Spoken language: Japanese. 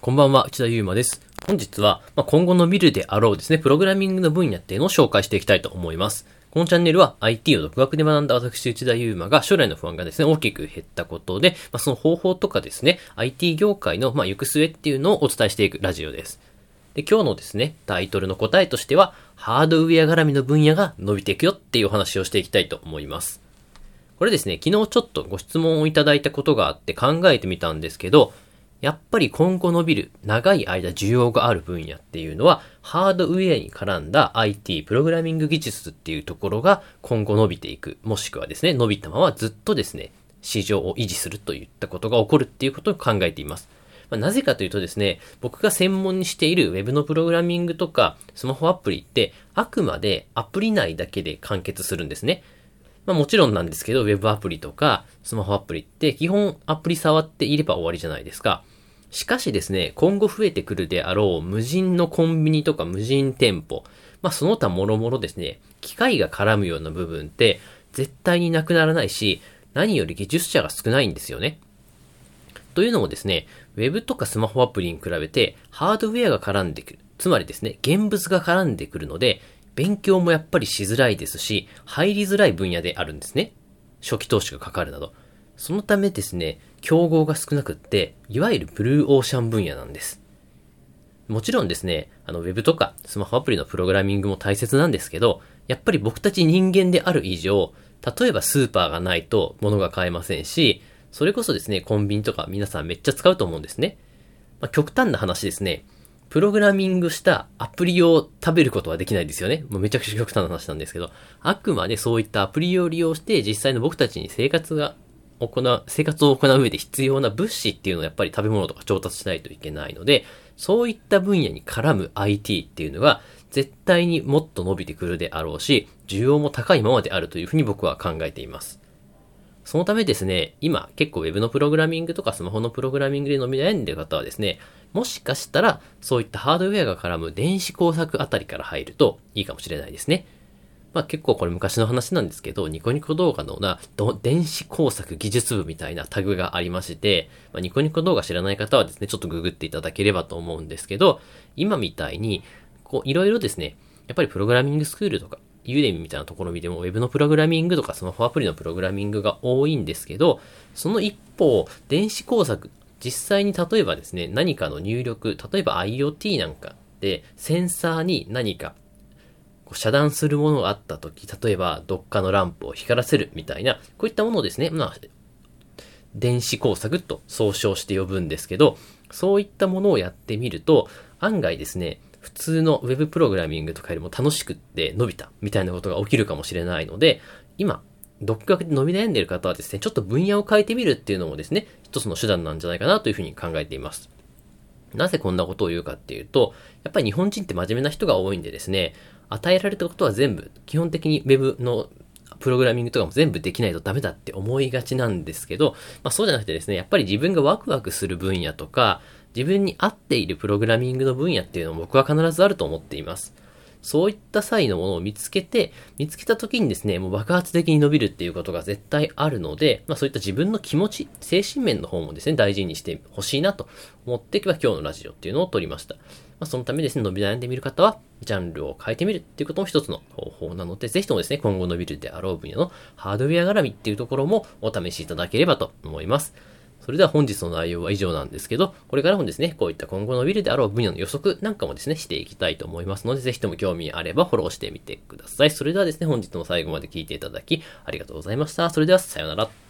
こんばんは、内田祐馬です。本日は、ま、今後伸びるであろうですね、プログラミングの分野っていうのを紹介していきたいと思います。このチャンネルは IT を独学で学んだ私、内田祐馬が将来の不安がですね、大きく減ったことで、まあ、その方法とかですね、IT 業界の、ま、行く末っていうのをお伝えしていくラジオです。で、今日のですね、タイトルの答えとしては、ハードウェア絡みの分野が伸びていくよっていうお話をしていきたいと思います。これですね、昨日ちょっとご質問をいただいたことがあって考えてみたんですけど、やっぱり今後伸びる長い間需要がある分野っていうのは、ハードウェアに絡んだ IT、プログラミング技術っていうところが今後伸びていく、もしくはですね、伸びたままずっとですね、市場を維持するといったことが起こるっていうことを考えています。まあ、なぜかというとですね、僕が専門にしている Web のプログラミングとかスマホアプリってあくまでアプリ内だけで完結するんですね。まあもちろんなんですけど、Web アプリとかスマホアプリって基本アプリ触っていれば終わりじゃないですか。しかしですね、今後増えてくるであろう無人のコンビニとか無人店舗、まあその他もろもろですね、機械が絡むような部分って絶対になくならないし、何より技術者が少ないんですよね。というのもですね、Web とかスマホアプリに比べてハードウェアが絡んでくる。つまりですね、現物が絡んでくるので、勉強もやっぱりしづらいですし、入りづらい分野であるんですね。初期投資がかかるなど。そのためですね、競合が少なくって、いわゆるブルーオーシャン分野なんです。もちろんですね、あの、ウェブとかスマホアプリのプログラミングも大切なんですけど、やっぱり僕たち人間である以上、例えばスーパーがないと物が買えませんし、それこそですね、コンビニとか皆さんめっちゃ使うと思うんですね。まあ、極端な話ですね、プログラミングしたアプリを食べることはできないですよね。もうめちゃくちゃ極端な話なんですけど、あくまでそういったアプリを利用して実際の僕たちに生活が行う、生活を行う上で必要な物資っていうのをやっぱり食べ物とか調達しないといけないので、そういった分野に絡む IT っていうのが絶対にもっと伸びてくるであろうし、需要も高いままであるというふうに僕は考えています。そのためですね、今結構 Web のプログラミングとかスマホのプログラミングで伸び悩んでいる方はですね、もしかしたらそういったハードウェアが絡む電子工作あたりから入るといいかもしれないですね。まあ結構これ昔の話なんですけど、ニコニコ動画のな、電子工作技術部みたいなタグがありまして、まあ、ニコニコ動画知らない方はですね、ちょっとググっていただければと思うんですけど、今みたいに、こういろいろですね、やっぱりプログラミングスクールとか、ユーデミみたいなところ見ても、Web のプログラミングとかスマホアプリのプログラミングが多いんですけど、その一方、電子工作、実際に例えばですね、何かの入力、例えば IoT なんかで、センサーに何か遮断するものがあったとき、例えばどっかのランプを光らせるみたいな、こういったものをですね、まあ、電子工作と総称して呼ぶんですけど、そういったものをやってみると、案外ですね、普通の Web プログラミングとかよりも楽しくって伸びたみたいなことが起きるかもしれないので、今、独学で伸び悩んでいる方はですね、ちょっと分野を変えてみるっていうのもですね、一つの手段なんじゃないかなというふうに考えています。なぜこんなことを言うかっていうと、やっぱり日本人って真面目な人が多いんでですね、与えられたことは全部、基本的に Web のプログラミングとかも全部できないとダメだって思いがちなんですけど、まあそうじゃなくてですね、やっぱり自分がワクワクする分野とか、自分に合っているプログラミングの分野っていうのも僕は必ずあると思っています。そういった際のものを見つけて、見つけた時にですね、もう爆発的に伸びるっていうことが絶対あるので、まあそういった自分の気持ち、精神面の方もですね、大事にしてほしいなと思って今日のラジオっていうのを撮りました。まあそのためですね、伸び悩んでみる方は、ジャンルを変えてみるっていうことも一つの方法なので、ぜひともですね、今後伸びるであろう分野のハードウェア絡みっていうところもお試しいただければと思います。それでは本日の内容は以上なんですけど、これからもですね、こういった今後のビルであろう分野の予測なんかもですね、していきたいと思いますので、ぜひとも興味あればフォローしてみてください。それではですね、本日も最後まで聞いていただき、ありがとうございました。それでは、さようなら。